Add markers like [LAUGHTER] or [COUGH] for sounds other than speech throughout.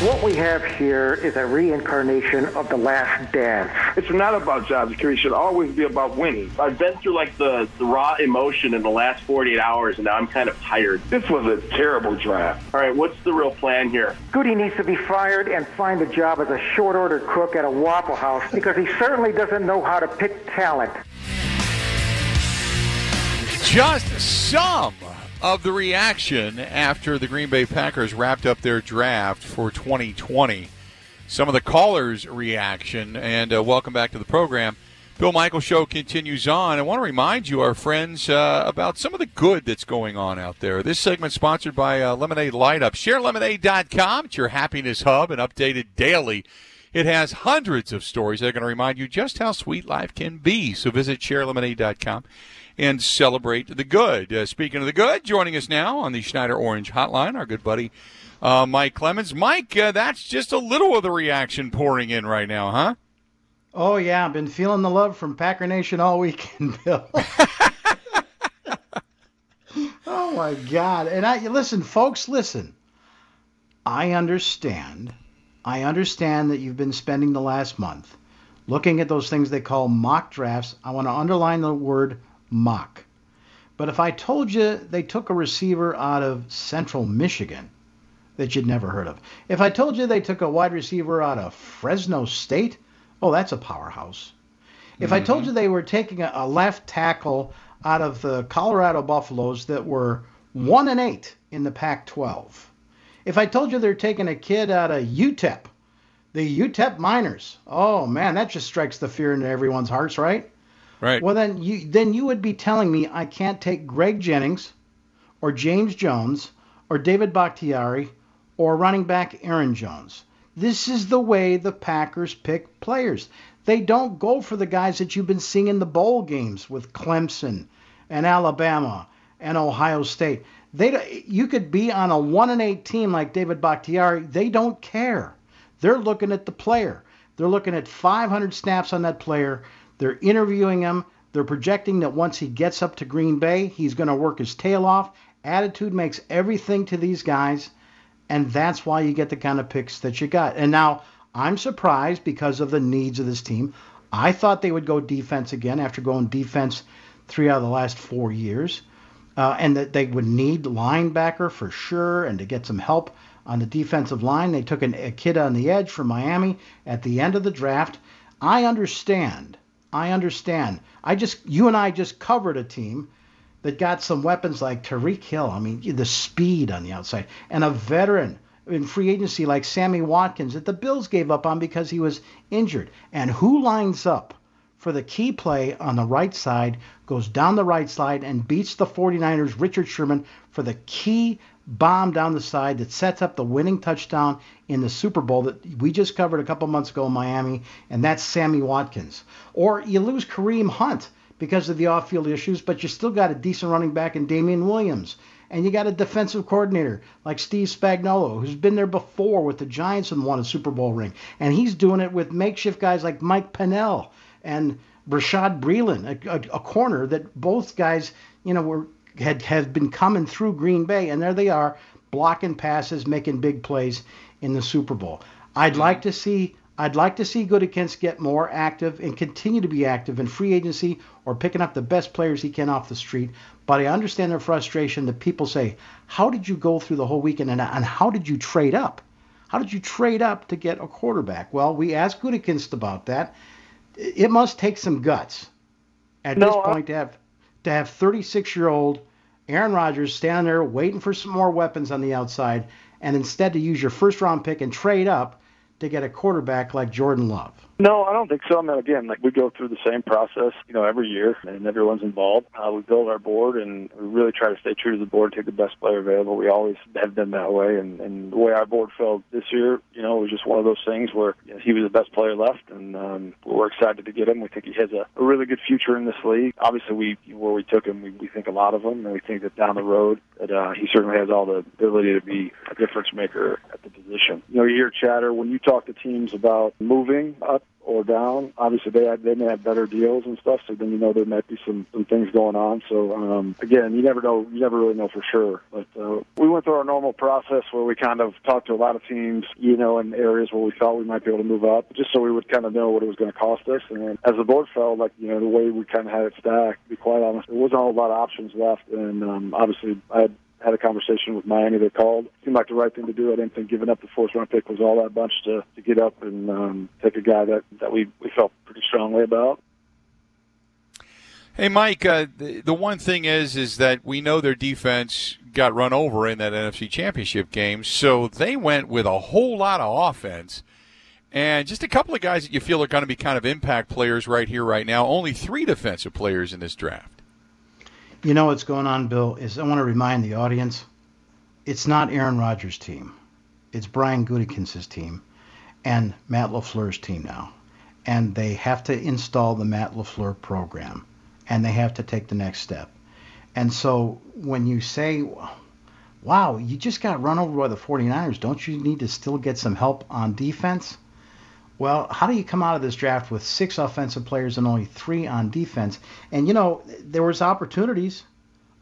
What we have here is a reincarnation of the last dance. It's not about job security. It should always be about winning. I've been through like the, the raw emotion in the last 48 hours, and now I'm kind of tired. This was a terrible draft. All right, what's the real plan here? Goody needs to be fired and find a job as a short order cook at a Waffle House because he certainly doesn't know how to pick talent. Just some of the reaction after the Green Bay Packers wrapped up their draft for 2020. Some of the callers' reaction, and uh, welcome back to the program. Bill Michael Show continues on. I want to remind you, our friends, uh, about some of the good that's going on out there. This segment sponsored by uh, Lemonade Light Up. ShareLemonade.com. It's your happiness hub and updated daily. It has hundreds of stories that are going to remind you just how sweet life can be. So visit ShareLemonade.com and celebrate the good. Uh, speaking of the good, joining us now on the Schneider Orange Hotline, our good buddy uh, Mike Clemens. Mike, uh, that's just a little of the reaction pouring in right now, huh? Oh yeah, I've been feeling the love from Packer Nation all weekend, [LAUGHS] Bill. [LAUGHS] oh my God! And I listen, folks, listen. I understand. I understand that you've been spending the last month looking at those things they call mock drafts. I want to underline the word mock. But if I told you they took a receiver out of Central Michigan that you'd never heard of, if I told you they took a wide receiver out of Fresno State, oh, that's a powerhouse. If mm-hmm. I told you they were taking a, a left tackle out of the Colorado Buffaloes that were one and eight in the Pac-12, if I told you they're taking a kid out of UTEP, the UTEP Miners, oh man, that just strikes the fear into everyone's hearts, right? Right. Well, then you then you would be telling me I can't take Greg Jennings, or James Jones, or David Bakhtiari, or running back Aaron Jones. This is the way the Packers pick players. They don't go for the guys that you've been seeing in the bowl games with Clemson and Alabama and Ohio State. They you could be on a one and eight team like David Bakhtiari. They don't care. They're looking at the player. They're looking at 500 snaps on that player. They're interviewing him. They're projecting that once he gets up to Green Bay, he's going to work his tail off. Attitude makes everything to these guys, and that's why you get the kind of picks that you got. And now I'm surprised because of the needs of this team. I thought they would go defense again after going defense three out of the last four years, uh, and that they would need linebacker for sure, and to get some help on the defensive line. They took an, a kid on the edge from Miami at the end of the draft. I understand I understand. I just you and I just covered a team that got some weapons like Tyreek Hill. I mean, the speed on the outside, and a veteran in free agency like Sammy Watkins that the Bills gave up on because he was injured. And who lines up for the key play on the right side, goes down the right side, and beats the 49ers, Richard Sherman, for the key bomb down the side that sets up the winning touchdown in the Super Bowl that we just covered a couple months ago in Miami, and that's Sammy Watkins. Or you lose Kareem Hunt because of the off-field issues, but you still got a decent running back in Damien Williams. And you got a defensive coordinator like Steve Spagnuolo, who's been there before with the Giants and won a Super Bowl ring. And he's doing it with makeshift guys like Mike Pennel and Bashaud Breeland, a, a, a corner that both guys, you know, were had, had been coming through Green Bay, and there they are, blocking passes, making big plays in the Super Bowl. I'd mm-hmm. like to see I'd like to see Gutekunst get more active and continue to be active in free agency or picking up the best players he can off the street. But I understand their frustration that people say, How did you go through the whole weekend and, and how did you trade up? How did you trade up to get a quarterback? Well, we asked Gutekunst about that. It must take some guts at no, this point I... to have to have 36 year old Aaron Rodgers standing there waiting for some more weapons on the outside, and instead to use your first round pick and trade up to get a quarterback like Jordan Love. No, I don't think so. I mean, again, like we go through the same process, you know, every year, and everyone's involved. Uh, we build our board, and we really try to stay true to the board, take the best player available. We always have been that way, and, and the way our board felt this year, you know, was just one of those things where you know, he was the best player left, and um, we're excited to get him. We think he has a, a really good future in this league. Obviously, we where we took him, we, we think a lot of him, and we think that down the road that uh, he certainly has all the ability to be a difference maker at the position. You know, you hear chatter when you talk to teams about moving up or down. Obviously, they they may have better deals and stuff, so then you know there might be some some things going on. So um, again, you never know. You never really know for sure. But uh, we went through our normal process where we kind of talked to a lot of teams, you know, in areas where we thought we might be able to move up, just so we would kind of know what it was going to cost us. And as the board felt, like you know, the way we kind of had it stacked, to be quite honest, there wasn't a lot of options left. And um, obviously, I had had a conversation with Miami. They called. Seemed like the right thing to do. I didn't think giving up the fourth round pick was all that much to, to get up and um, take a guy that, that we, we felt pretty strongly about. Hey, Mike. Uh, the, the one thing is, is that we know their defense got run over in that NFC Championship game, so they went with a whole lot of offense. And just a couple of guys that you feel are going to be kind of impact players right here, right now. Only three defensive players in this draft. You know what's going on, Bill, is I want to remind the audience it's not Aaron Rodgers' team. It's Brian Gutekunst's team and Matt LaFleur's team now. And they have to install the Matt LaFleur program and they have to take the next step. And so when you say, wow, you just got run over by the 49ers, don't you need to still get some help on defense? Well, how do you come out of this draft with six offensive players and only three on defense? And you know, there was opportunities.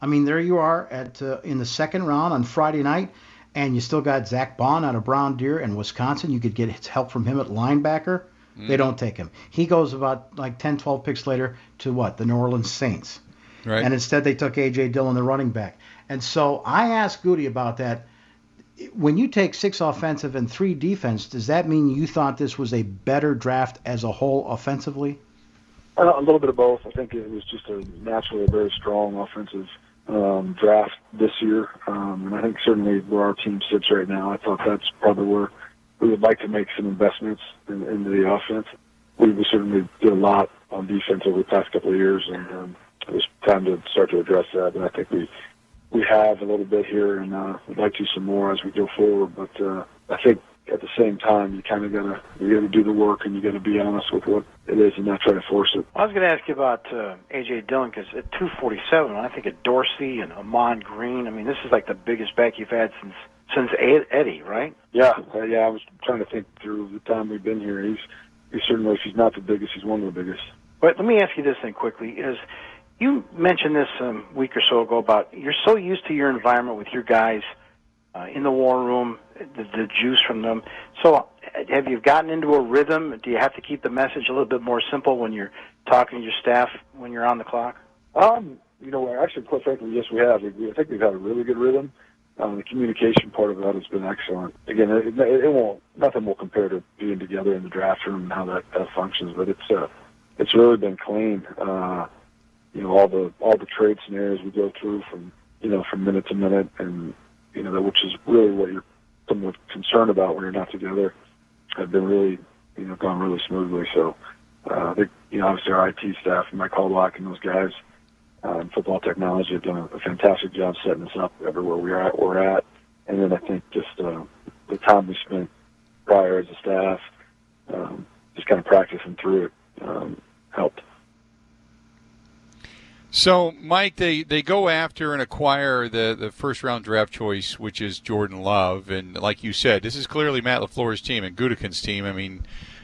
I mean, there you are at uh, in the second round on Friday night, and you still got Zack Baun out of Brown Deer and Wisconsin. You could get help from him at linebacker. Mm. They don't take him. He goes about like 10, 12 picks later to what? The New Orleans Saints. Right. And instead they took A.J. Dillon, the running back. And so I asked Goody about that when you take six offensive and three defense, does that mean you thought this was a better draft as a whole offensively? Uh, a little bit of both. I think it was just a naturally a very strong offensive um, draft this year, um, and I think certainly where our team sits right now, I thought that's probably where we would like to make some investments in, into the offense. We, we certainly did a lot on defense over the past couple of years, and um, it was time to start to address that. And I think we we have a little bit here, and uh, we'd like to some more as we go forward. But uh, I think at the same time, you kind of gotta you gotta do the work, and you gotta be honest with what it is, and not try to force it. I was going to ask you about uh, AJ Dillon because at 247, I think of Dorsey and Ahman Green. I mean, this is like the biggest back you've had since since Eddie, right? Yeah, uh, yeah. I was trying to think through the time we've been here. He's he's certainly if he's not the biggest, he's one of the biggest. But let me ask you this thing quickly: is you mentioned this a week or so ago about you're so used to your environment with your guys uh, in the war room, the, the juice from them. So, have you gotten into a rhythm? Do you have to keep the message a little bit more simple when you're talking to your staff when you're on the clock? Um, you know, actually, quite frankly, yes, we have. I think we've had a really good rhythm. Um, the communication part of that has been excellent. Again, it, it won't, nothing will compare to being together in the draft room and how that, that functions, but it's, uh, it's really been clean. Uh, you know all the all the trade scenarios we go through from you know from minute to minute, and you know which is really what you're somewhat concerned about when you're not together, have been really you know gone really smoothly. So uh, I think you know obviously our IT staff, Mike Hallbach and those guys, uh, football technology have done a, a fantastic job setting us up everywhere we're at. We're at, and then I think just uh, the time we spent prior as a staff, um, just kind of practicing through it, um, helped. So, Mike, they, they go after and acquire the, the first round draft choice, which is Jordan Love. And like you said, this is clearly Matt LaFleur's team and Gutekunst's team. I mean,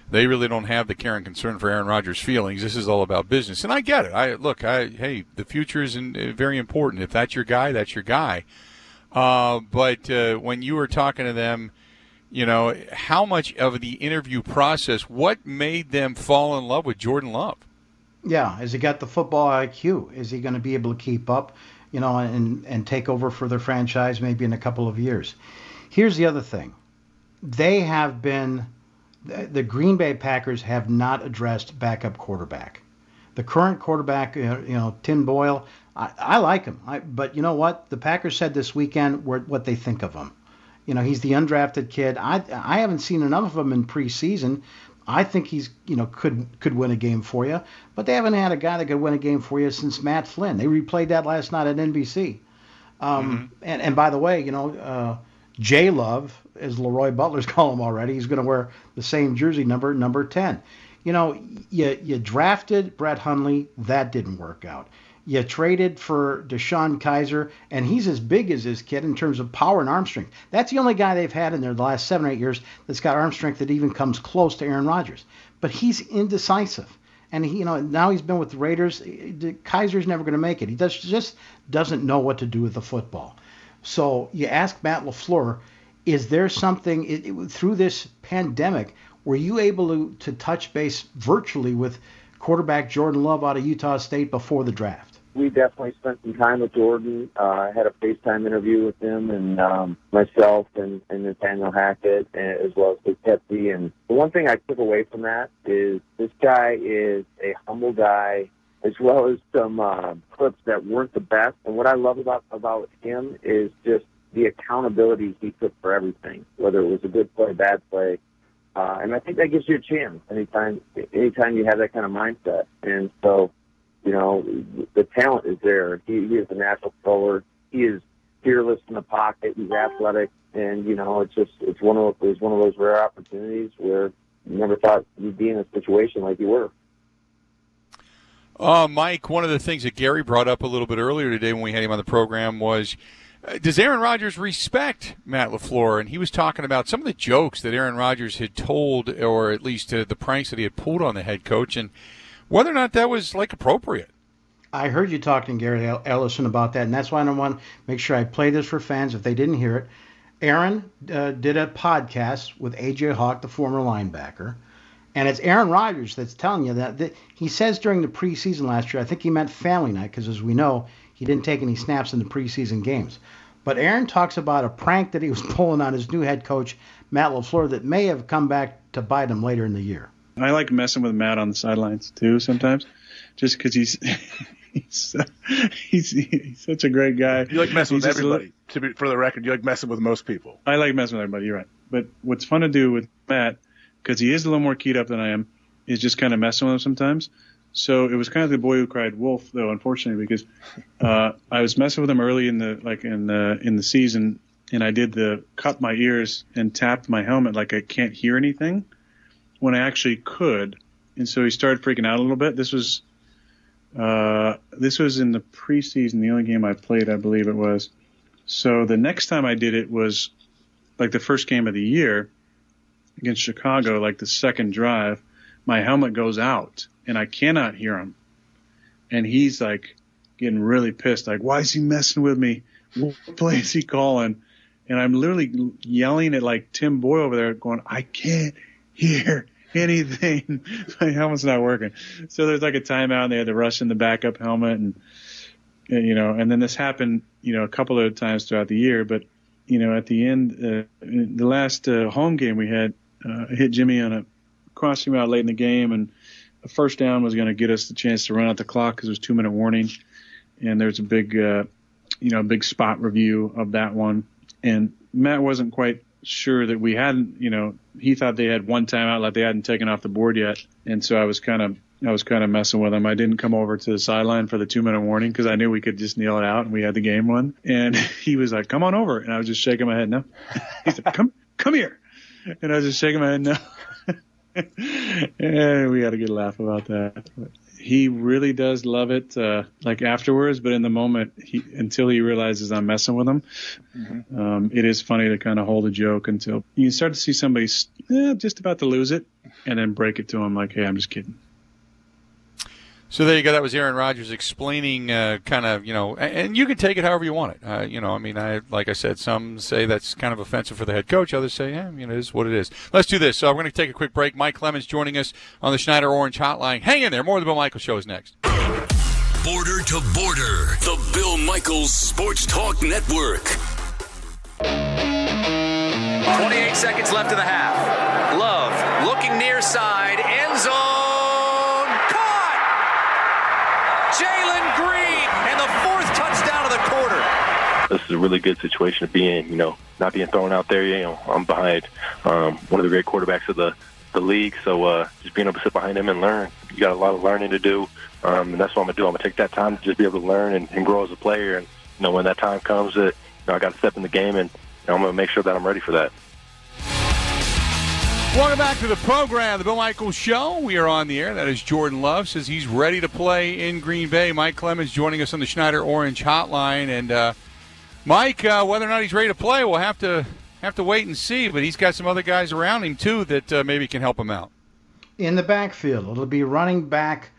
they really don't have the care and concern for Aaron Rodgers' feelings. This is all about business. And I get it. I Look, I hey, the future is in, uh, very important. If that's your guy, that's your guy. Uh, but uh, when you were talking to them, you know, how much of the interview process, what made them fall in love with Jordan Love? Yeah, has he got the football IQ? Is he going to be able to keep up? you know, and and take over for their franchise maybe in a couple of years. Here's the other thing: they have been the Green Bay Packers have not addressed backup quarterback. The current quarterback, uh, you know, Tim Boyle, I, I like him. I, but you know what? The Packers said this weekend what they think of him. You know, he's the undrafted kid. I I haven't seen enough of him in preseason. I think he's you know could could win a game for you, but they haven't had a guy that could win a game for you since Matt Flynn. They replayed that last night at NBC. Um, mm-hmm. and and by the way, you know, uh, J Love, as LeRoy Butler's [LAUGHS] call him already, he's going to wear the same jersey number, number ten. You know, you you drafted Brett Hundley, that didn't work out. You traded for DeShone Kizer, and he's as big as his kid in terms of power and arm strength. That's the only guy they've had in there the last seven or eight years that's got arm strength that even comes close to Aaron Rodgers. But he's indecisive. And he, you know, now he's been with the Raiders. Kizer's never going to make it. He does, just doesn't know what to do with the football. So you ask Matt LaFleur, is there something it, it, through this pandemic? Were you able to, to touch base virtually with quarterback Jordan Love out of Utah State before the draft? We definitely spent some time with Jordan. Uh, I had a FaceTime interview with him and um, myself and, and Nathaniel Hackett, as well as Big Pepsi. And the one thing I took away from that is this guy is a humble guy, as well as some uh, clips that weren't the best. And what I love about about him is just the accountability he took for everything, whether it was a good play, bad play. Uh, and I think that gives you a chance anytime anytime you have that kind of mindset. And so you know, the talent is there. He, he is a natural thrower. He is fearless in the pocket. He's athletic, and you know, it's just it's one of it was one of those rare opportunities where you never thought you'd be in a situation like you were. Uh, Mike, one of the things that Gary brought up a little bit earlier today when we had him on the program was uh, does Aaron Rodgers respect Matt LaFleur? And he was talking about some of the jokes that Aaron Rodgers had told, or at least uh, the pranks that he had pulled on the head coach. And whether or not that was like appropriate. I heard you talking Gary Ellerson about that, and that's why I want to make sure I play this for fans if they didn't hear it. Aaron uh, did a podcast with AJ Hawk, the former linebacker, and it's Aaron Rodgers that's telling you that, that he says during the preseason last year. I think he meant family night because, as we know, he didn't take any snaps in the preseason games. But Aaron talks about a prank that he was [LAUGHS] pulling on his new head coach Matt LaFleur that may have come back to bite him later in the year. I like messing with Matt on the sidelines too sometimes, just because he's [LAUGHS] he's, he's he's such a great guy. You like messing he's with everybody. to be, for the record, you like messing with most people. I like messing with everybody. You're right. But what's fun to do with Matt, because he is a little more keyed up than I am, is just kind of messing with him sometimes. So it was kind of the boy who cried wolf, though, unfortunately, because uh, I was messing with him early in the like in the in the season, and I did the cut my ears and tapped my helmet like I can't hear anything when I actually could. And so he started freaking out a little bit. This was uh, this was in the preseason, the only game I played, I believe it was. So the next time I did it was like the first game of the year against Chicago, like the second drive. My helmet goes out and I cannot hear him. And he's like getting really pissed, like, why is he messing with me? What play is he calling? And I'm literally yelling at like Tim Boyle over there, going, I can't hear anything. [LAUGHS] My helmet's not working. So there's like a timeout and they had to rush in the backup helmet and, you know, and then this happened, you know, a couple of times throughout the year. But, you know, at the end, uh, the last uh, home game we had, uh, hit Jimmy on a crossing out late in the game and a first down was going to get us the chance to run out the clock because it was two minute warning. And there's a big, uh, you know, big spot review of that one. And Matt wasn't quite sure that we hadn't, you know, he thought they had one timeout like they hadn't taken off the board yet, and so I was kind of I was kind of messing with him. I didn't come over to the sideline for the two minute warning because I knew we could just kneel it out and we had the game won. And [LAUGHS] he was like, "Come on over," and I was just shaking my head no. [LAUGHS] He said, "Come, come here," and I was just shaking my head no. [LAUGHS] and we had a good laugh about that. But he really does love it, uh, like afterwards, but in the moment, he, until he realizes I'm messing with him, mm-hmm. um, it is funny to kind of hold a joke until you start to see somebody eh, just about to lose it and then break it to him like, hey, I'm just kidding. So there you go. That was Aaron Rodgers explaining, uh, kind of, you know, and you can take it however you want it. Uh, you know, I mean, I like I said, some say that's kind of offensive for the head coach. Others say, yeah, you know, it is what it is. Let's do this. So we're going to take a quick break. Mike Clemens joining us on the Schneider Orange Hotline. Hang in there. More of the Bill Michael Show is next. Border to Border, the Bill Michaels Sports Talk Network. 28 seconds left in the half. Love looking near side, This is a really good situation to be in, you know, not being thrown out there. You know, I'm behind um, one of the great quarterbacks of the, the league, so uh, just being able to sit behind him and learn. You got a lot of learning to do, um, and that's what I'm to do. I'm to take that time to just be able to learn and, and grow as a player. And, you know, when that time comes, that you know, I got to step in the game, and you know, I'm to make sure that I'm ready for that. Welcome back to the program, the Bill Michaels Show. We are on the air. That is Jordan Love says he's ready to play in Green Bay. Mike Clemens joining us on the Schneider Orange Hotline, and uh, Mike, uh, whether or not he's ready to play, we'll have to have to wait and see. But he's got some other guys around him too that uh, maybe can help him out. In the backfield, it'll be running back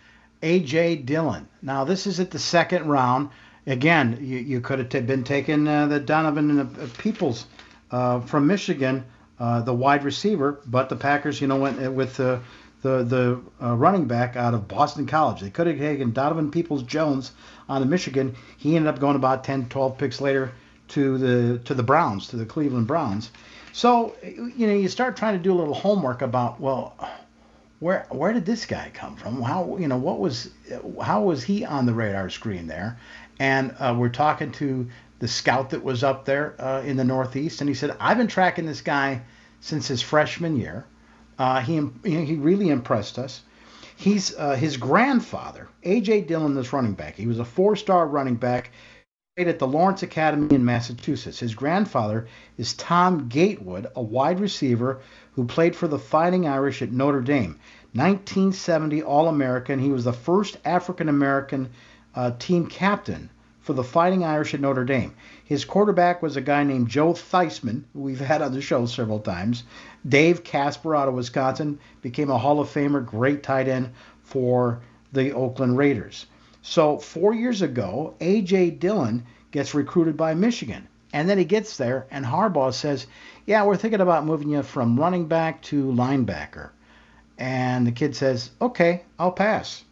A.J. Dillon. Now this is at the second round. Again, you, you could have t- been taking uh, the Donovan the Peoples uh, from Michigan uh, the wide receiver, but the Packers, you know, went with the the the uh, running back out of Boston College. They could have taken Donovan Peoples Jones out of Michigan. He ended up going about 10, 12 picks later to the to the Browns, to the Cleveland Browns. So you know, you start trying to do a little homework about well, where where did this guy come from? How you know what was how was he on the radar screen there? And uh, we're talking to the scout that was up there uh, in the Northeast, and he said, "I've been tracking this guy since his freshman year. Uh, he he really impressed us. He's uh, his grandfather, A.J. Dillon, this running back. He was a four-star running back." Played at the Lawrence Academy in Massachusetts. His grandfather is Tom Gatewood, a wide receiver who played for the Fighting Irish at Notre Dame. 1970 All American. He was the first African American uh, team captain for the Fighting Irish at Notre Dame. His quarterback was a guy named Joe Theismann, who we've had on the show several times. Dave Casper out of Wisconsin became a Hall of Famer, great tight end for the Oakland Raiders. So four years ago, A.J. Dillon gets recruited by Michigan. And then he gets there, and Harbaugh says, Yeah, we're thinking about moving you from running back to linebacker. And the kid says, Okay, I'll pass.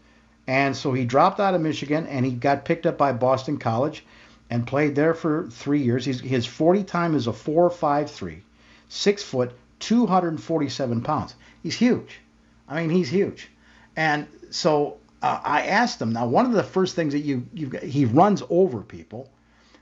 And so he dropped out of Michigan and he got picked up by Boston College and played there for three years. He's, his 40 time is a 4.53, six foot, 247 pounds. He's huge. I mean, he's huge. And so uh, I asked him. Now, one of the first things that you you he runs over people,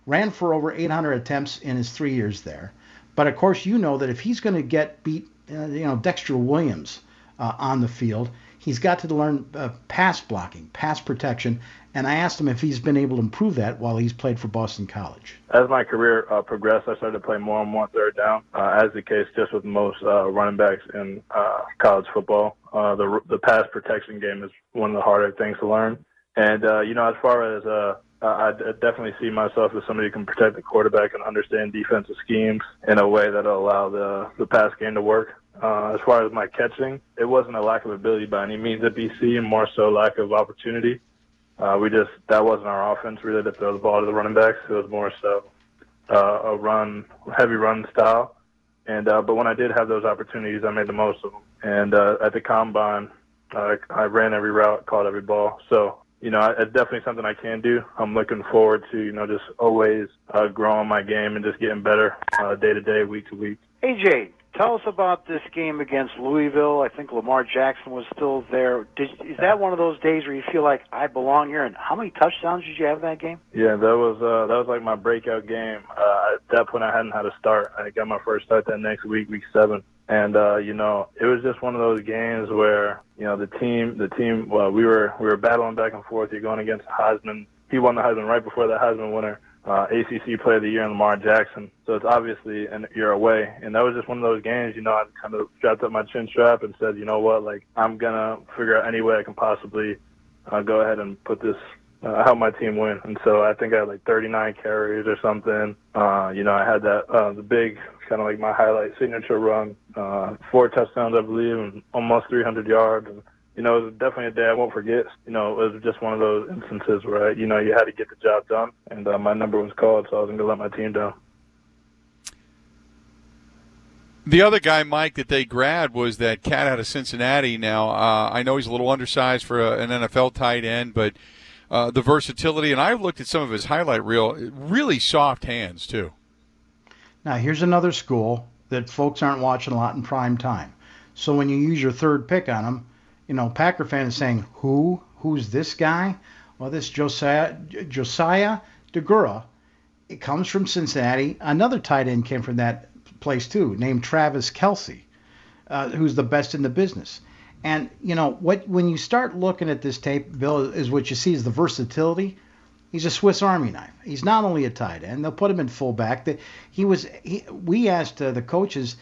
ran for over 800 attempts in his three years there. But of course, you know that if he's going to get beat, uh, you know, Dexter Williams uh, on the field, he's got to learn uh, pass blocking, pass protection. And I asked him if he's been able to improve that while he's played for Boston College. As my career uh, progressed, I started to play more and more third down, uh, as the case just with most uh, running backs in uh, college football. Uh, the the pass protection game is one of the harder things to learn. And uh, you know, as far as uh, I definitely see myself as somebody who can protect the quarterback and understand defensive schemes in a way that'll allow the the pass game to work. Uh, as far as my catching, it wasn't a lack of ability by any means at BC, and more so lack of opportunity. Uh, we just that wasn't our offense really to throw the ball to the running backs. It was more so uh, a run, heavy run style. And uh, but when I did have those opportunities, I made the most of them. And uh, at the combine, uh, I ran every route, caught every ball. So you know, it's definitely something I can do. I'm looking forward to you know just always uh, growing my game and just getting better uh, day to day, week to week. AJ, Tell us about this game against Louisville. I think Lamar Jackson was still there. Did, is that one of those days where you feel like I belong here? And how many touchdowns did you have that game? Yeah, that was uh, that was like my breakout game. Uh, at that point, I hadn't had a start. I got my first start that next week, week seven, and uh, you know, it was just one of those games where you know the team, the team, well, we were we were battling back and forth. You're going against Heisman. He won the Heisman right before the Heisman winner uh, ACC Player of the Year in Lamar Jackson. So it's obviously and you're away, and that was just one of those games. You know, I kind of strapped up my chin strap and said, you know what, like I'm gonna figure out any way I can possibly uh, go ahead and put this. Uh, help my team win, and so I think I had like 39 carries or something. Uh, you know, I had that uh, the big kind of like my highlight signature run, uh, four touchdowns I believe, and almost 300 yards. And you know, it was definitely a day I won't forget. You know, it was just one of those instances where, you know, you had to get the job done, and uh, my number was called, so I wasn't going to let my team down. The other guy, Mike, that they grabbed was that cat out of Cincinnati. Now, uh, I know he's a little undersized for a, an NFL tight end, but uh, the versatility. And I've looked at some of his highlight reel. Really soft hands too. Now here's another school that folks aren't watching a lot in prime time. So when you use your third pick on him, you know Packer fan is saying, "Who? Who's this guy?" Well, this Josiah Josiah Deguara. It comes from Cincinnati. Another tight end came from that place too, named Travis Kelce, uh, who's the best in the business. And you know what? When you start looking at this tape, Bill, is what you see is the versatility. He's a Swiss Army knife. He's not only a tight end; they'll put him in fullback. That he was. He, we asked uh, the coaches,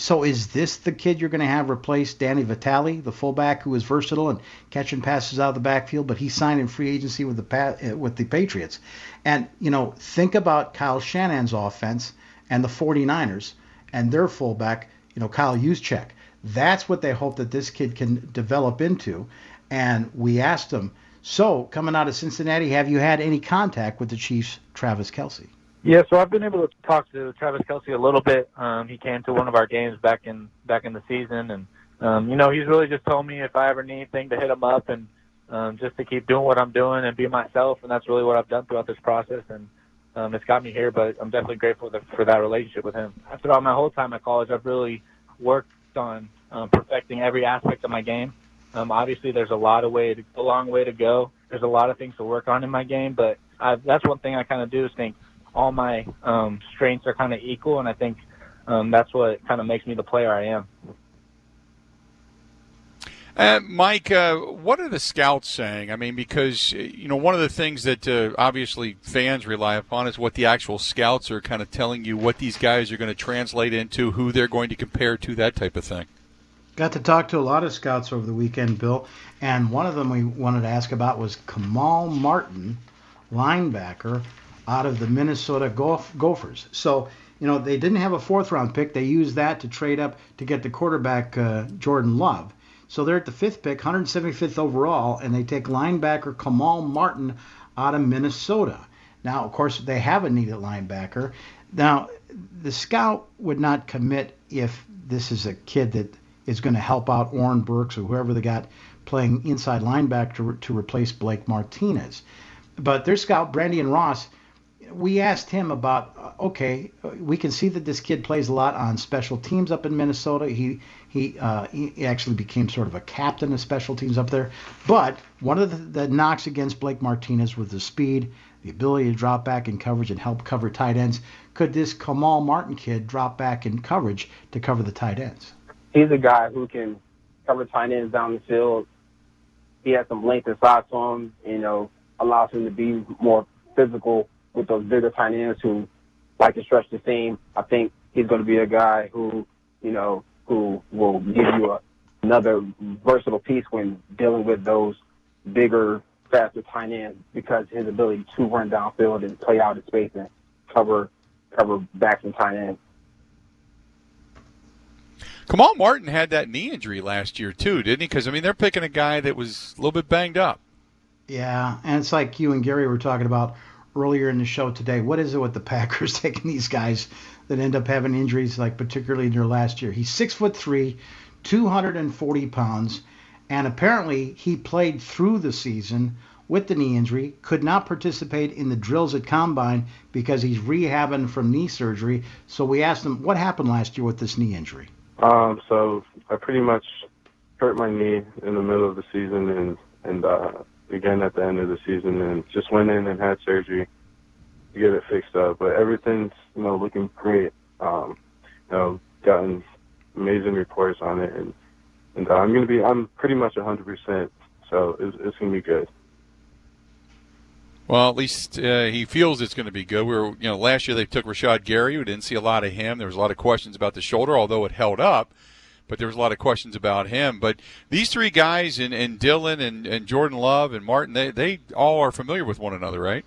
so is this the kid you're going to have replace Danny Vitale, the fullback who is versatile and catching passes out of the backfield, but he signed in free agency with the uh, with the Patriots. And you know, think about Kyle Shanahan's offense and the 49ers and their fullback, you know, Kyle Juszczyk. That's what they hope that this kid can develop into. And we asked him, so coming out of Cincinnati, have you had any contact with the Chiefs, Travis Kelce? Yeah, so I've been able to talk to Travis Kelce a little bit. Um, he came to one of our games back in back in the season, and um, you know he's really just told me if I ever need anything to hit him up, and um, just to keep doing what I'm doing and be myself, and that's really what I've done throughout this process, and um, it's got me here. But I'm definitely grateful for, for that relationship with him. Throughout my whole time at college, I've really worked on um, perfecting every aspect of my game. Um, obviously, there's a lot of way, to, a long way to go. There's a lot of things to work on in my game, but I've, that's one thing I kind of do is think all my um, strengths are kind of equal, and I think um, that's what kind of makes me the player I am. Uh, Mike, uh, what are the scouts saying? I mean, because you know one of the things that uh, obviously fans rely upon is what the actual scouts are kind of telling you what these guys are going to translate into, who they're going to compare to, that type of thing. Got to talk to a lot of scouts over the weekend, Bill, and one of them we wanted to ask about was Kamal Martin, linebacker out of the Minnesota Gophers. So you know they didn't have a fourth round pick; they used that to trade up to get the quarterback uh, Jordan Love. So they're at the fifth pick, 175th overall, and they take linebacker Kamal Martin out of Minnesota. Now, of course, they have a needed linebacker. Now, the scout would not commit if this is a kid that is going to help out Oren Burks or whoever they got playing inside linebacker to, to replace Blake Martinez. But their scout, Brandon Ross, we asked him about okay, we can see that this kid plays a lot on special teams up in Minnesota. He he, uh, he actually became sort of a captain of special teams up there. But one of the, the knocks against Blake Martinez was the speed, the ability to drop back in coverage and help cover tight ends. Could this Kamal Martin kid drop back in coverage to cover the tight ends? He's a guy who can cover tight ends down the field. He has some length and size to him, you know, allows him to be more physical with those bigger tight ends who like to stretch the seam. I think he's going to be a guy who, you know, who will give you a, another versatile piece when dealing with those bigger, faster tight ends because his ability to run downfield and play out in space and cover cover backs and tight ends. Kamal Martin had that knee injury last year too, didn't he? Because I mean, they're picking a guy that was a little bit banged up. Yeah, and it's like you and Gary were talking about earlier in the show today. What is it with the Packers [LAUGHS] taking these guys that end up having injuries, like particularly in their last year? He's six foot three, 240 pounds, and apparently he played through the season with the knee injury, could not participate in the drills at combine because he's rehabbing from knee surgery. So we asked him what happened last year with this knee injury. Um, so I pretty much hurt my knee in the middle of the season and and uh, again at the end of the season and just went in and had surgery to get it fixed up. But everything's you know looking great. Um, you know, gotten amazing reports on it, and and uh, I'm gonna be I'm pretty much 100 percent. So it's, it's gonna be good. Well, at least uh, he feels it's going to be good. We were, you know, last year they took Rashan Gary. We didn't see a lot of him. There was a lot of questions about the shoulder, although it held up but there was a lot of questions about him. But these three guys, and, and Dillon and, and Jordan Love and Martin, they, they all are familiar with one another, right?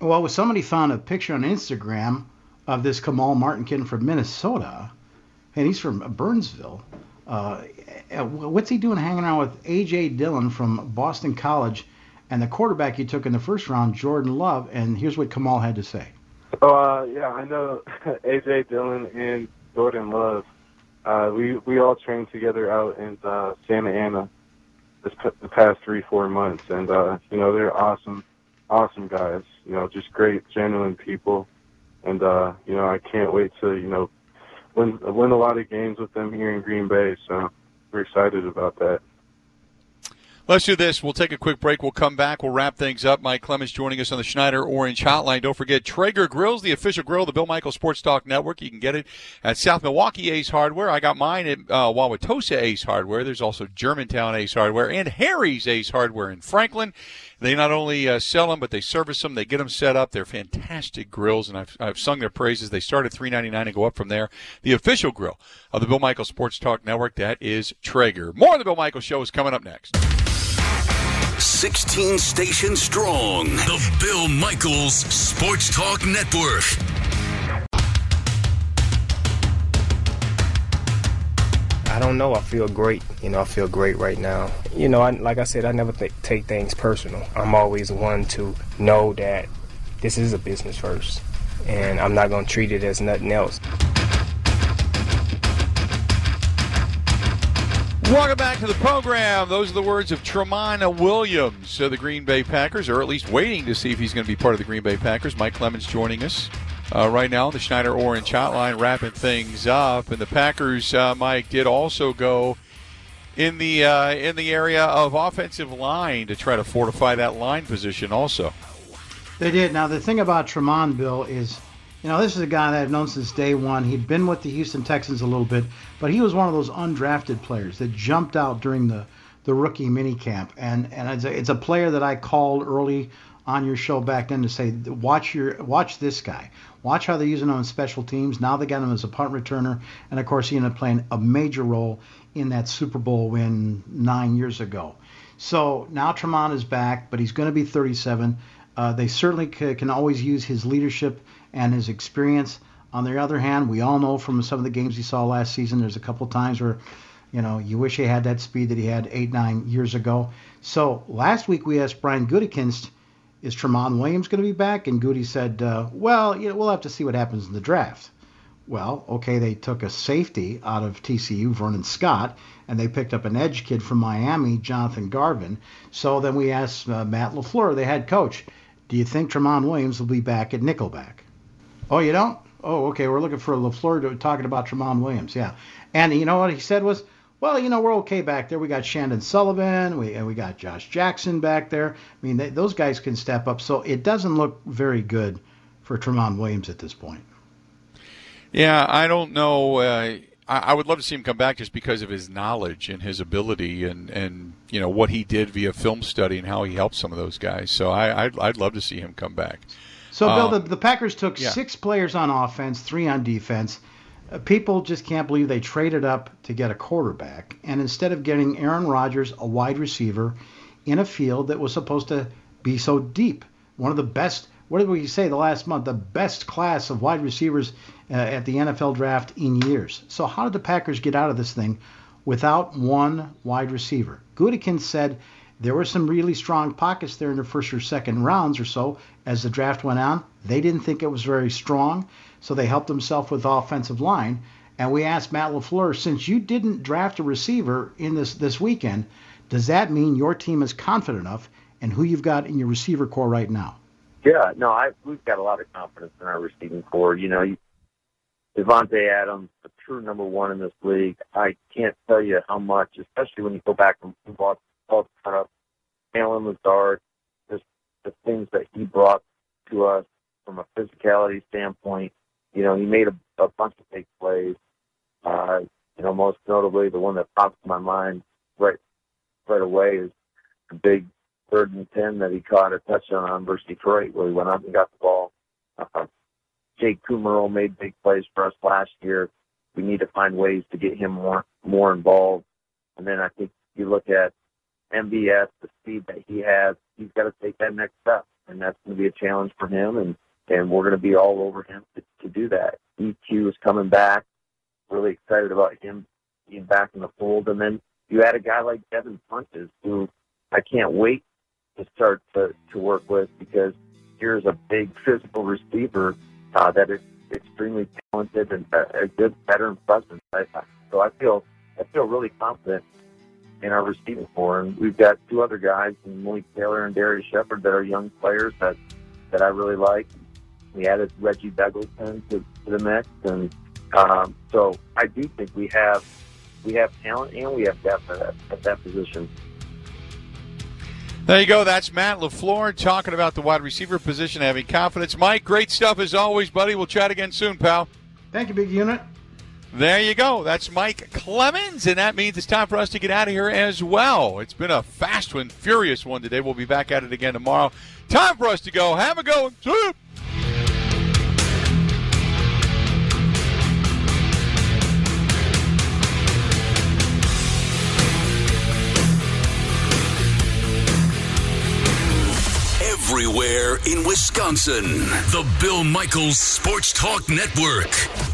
Well, somebody found a picture on Instagram of this Kamal Martin kid from Minnesota, and he's from Burnsville. Uh, what's he doing hanging around with A.J. Dillon from Boston College and the quarterback he took in the first round, Jordan Love? And here's what Kamal had to say. Oh, uh, yeah, I know [LAUGHS] A.J. Dillon and Jordan Love uh, we we all trained together out in uh, Santa Ana, this the past three four months, and uh, you know they're awesome, awesome guys. You know, just great, genuine people, and uh, you know I can't wait to you know win win a lot of games with them here in Green Bay. So we're excited about that. Let's do this. We'll take a quick break. We'll come back. We'll wrap things up. Mike Clemens joining us on the Schneider Orange Hotline. Don't forget Traeger Grills, the official grill of the Bill Michael Sports Talk Network. You can get it at South Milwaukee Ace Hardware. I got mine at uh, Wauwatosa Ace Hardware. There's also Germantown Ace Hardware and Harry's Ace Hardware in Franklin. They not only uh, sell them, but they service them. They get them set up. They're fantastic grills, and I've, I've sung their praises. They start at three ninety nine and go up from there. The official grill of the Bill Michael Sports Talk Network. That is Traeger. More of the Bill Michael Show is coming up next. 16 stations strong. The Bill Michaels Sports Talk Network. I don't know. I feel great. You know, I feel great right now. You know, I, like I said, I never th- take things personal. I'm always one to know that this is a business first, and I'm not going to treat it as nothing else. Welcome back to the program. Those are the words of Tramon Williams. So the Green Bay Packers are at least waiting to see if he's going to be part of the Green Bay Packers. Mike Clemens joining us uh, right now. The Schneider Orange Hotline wrapping things up, and the Packers, uh, Mike, did also go in the uh, in the area of offensive line to try to fortify that line position. Also, they did. Now the thing about Tramon, Bill, is you know, this is a guy that I've known since day one. He'd been with the Houston Texans a little bit, but he was one of those undrafted players that jumped out during the, the rookie minicamp. And and it's a, it's a player that I called early on your show back then to say, watch your watch this guy. Watch how they're using him on special teams. Now they got him as a punt returner, and of course he ended up playing a major role in that Super Bowl win nine years ago. So now Tramon is back, but he's going to be 37. Uh, they certainly c- can always use his leadership and his experience. On the other hand, we all know from some of the games he saw last season, there's a couple times where, you know, you wish he had that speed that he had eight, nine years ago. So last week we asked Brian Gutekunst, is Tramon Williams going to be back? And Goody said, uh, well, you know, we'll have to see what happens in the draft. Well, okay, they took a safety out of TCU, Vernon Scott, and they picked up an edge kid from Miami, Jonathan Garvin. So then we asked uh, Matt LaFleur, the head coach, do you think Tramon Williams will be back at Nickelback? Oh, you don't? Oh, okay. We're looking for LaFleur to, talking about Tramon Williams. Yeah. And you know what he said was, well, you know, we're okay back there. We got Chandon Sullivan. We, we got Josh Jackson back there. I mean, they, those guys can step up. So it doesn't look very good for Tramon Williams at this point. Yeah, I don't know. Uh, I, I, would love to see him come back just because of his knowledge and his ability and, and you know what he did via film study and how he helped some of those guys. So I, I'd, I'd love to see him come back. So, Bill, the, um, the Packers took yeah. six players on offense, three on defense. Uh, people just can't believe they traded up to get a quarterback. And instead of getting Aaron Rodgers, a wide receiver, in a field that was supposed to be so deep, one of the best, what did we say the last month? The best class of wide receivers uh, at the NFL draft in years. So, how did the Packers get out of this thing without one wide receiver? Gutekunst said there were some really strong pockets there in the first or second rounds or so as the draft went on. They didn't think it was very strong, so they helped themselves with offensive line. And we asked Matt LaFleur, since you didn't draft a receiver in this this weekend, does that mean your team is confident enough in who you've got in your receiver corps right now? Yeah, no, I we've got a lot of confidence in our receiving corps. You know, Davante Adams, the true number one in this league. I can't tell you how much, especially when you go back and watch Paul Turnup, Allen Lazard, just the things that he brought to us from a physicality standpoint. You know, he made a, a bunch of big plays. Uh, you know, most notably the one that pops in my mind right right away is the big third and ten that he caught a touchdown on versus Detroit, where he went up and got the ball. Uh, Jake Kumerow made big plays for us last year. We need to find ways to get him more more involved. And then I think you look at MVS, the speed that he has, he's got to take that next step, and that's going to be a challenge for him. And and we're going to be all over him to, to do that. EQ is coming back. Really excited about him being back in the fold. And then you add a guy like Devin Funchess, who I can't wait to start to, to work with because here's a big physical receiver uh, that is extremely talented and a, a good veteran presence. I, so I feel I feel really confident in our receiving corps. And we've got two other guys, Malik Taylor and Darrius Shepherd, that are young players that that I really like. We added Reggie Begelton to, to the mix, and um, so I do think we have we have talent and we have depth at that, at that position. There you go. That's Matt LaFleur talking about the wide receiver position, having confidence. Mike, great stuff as always, buddy. We'll chat again soon, pal. Thank you, big unit. There you go. That's Mike Clemens, and that means it's time for us to get out of here as well. It's been a fast one, furious one today. We'll be back at it again tomorrow. Time for us to go. Have a go. See Everywhere in Wisconsin. The Bill Michaels Sports Talk Network.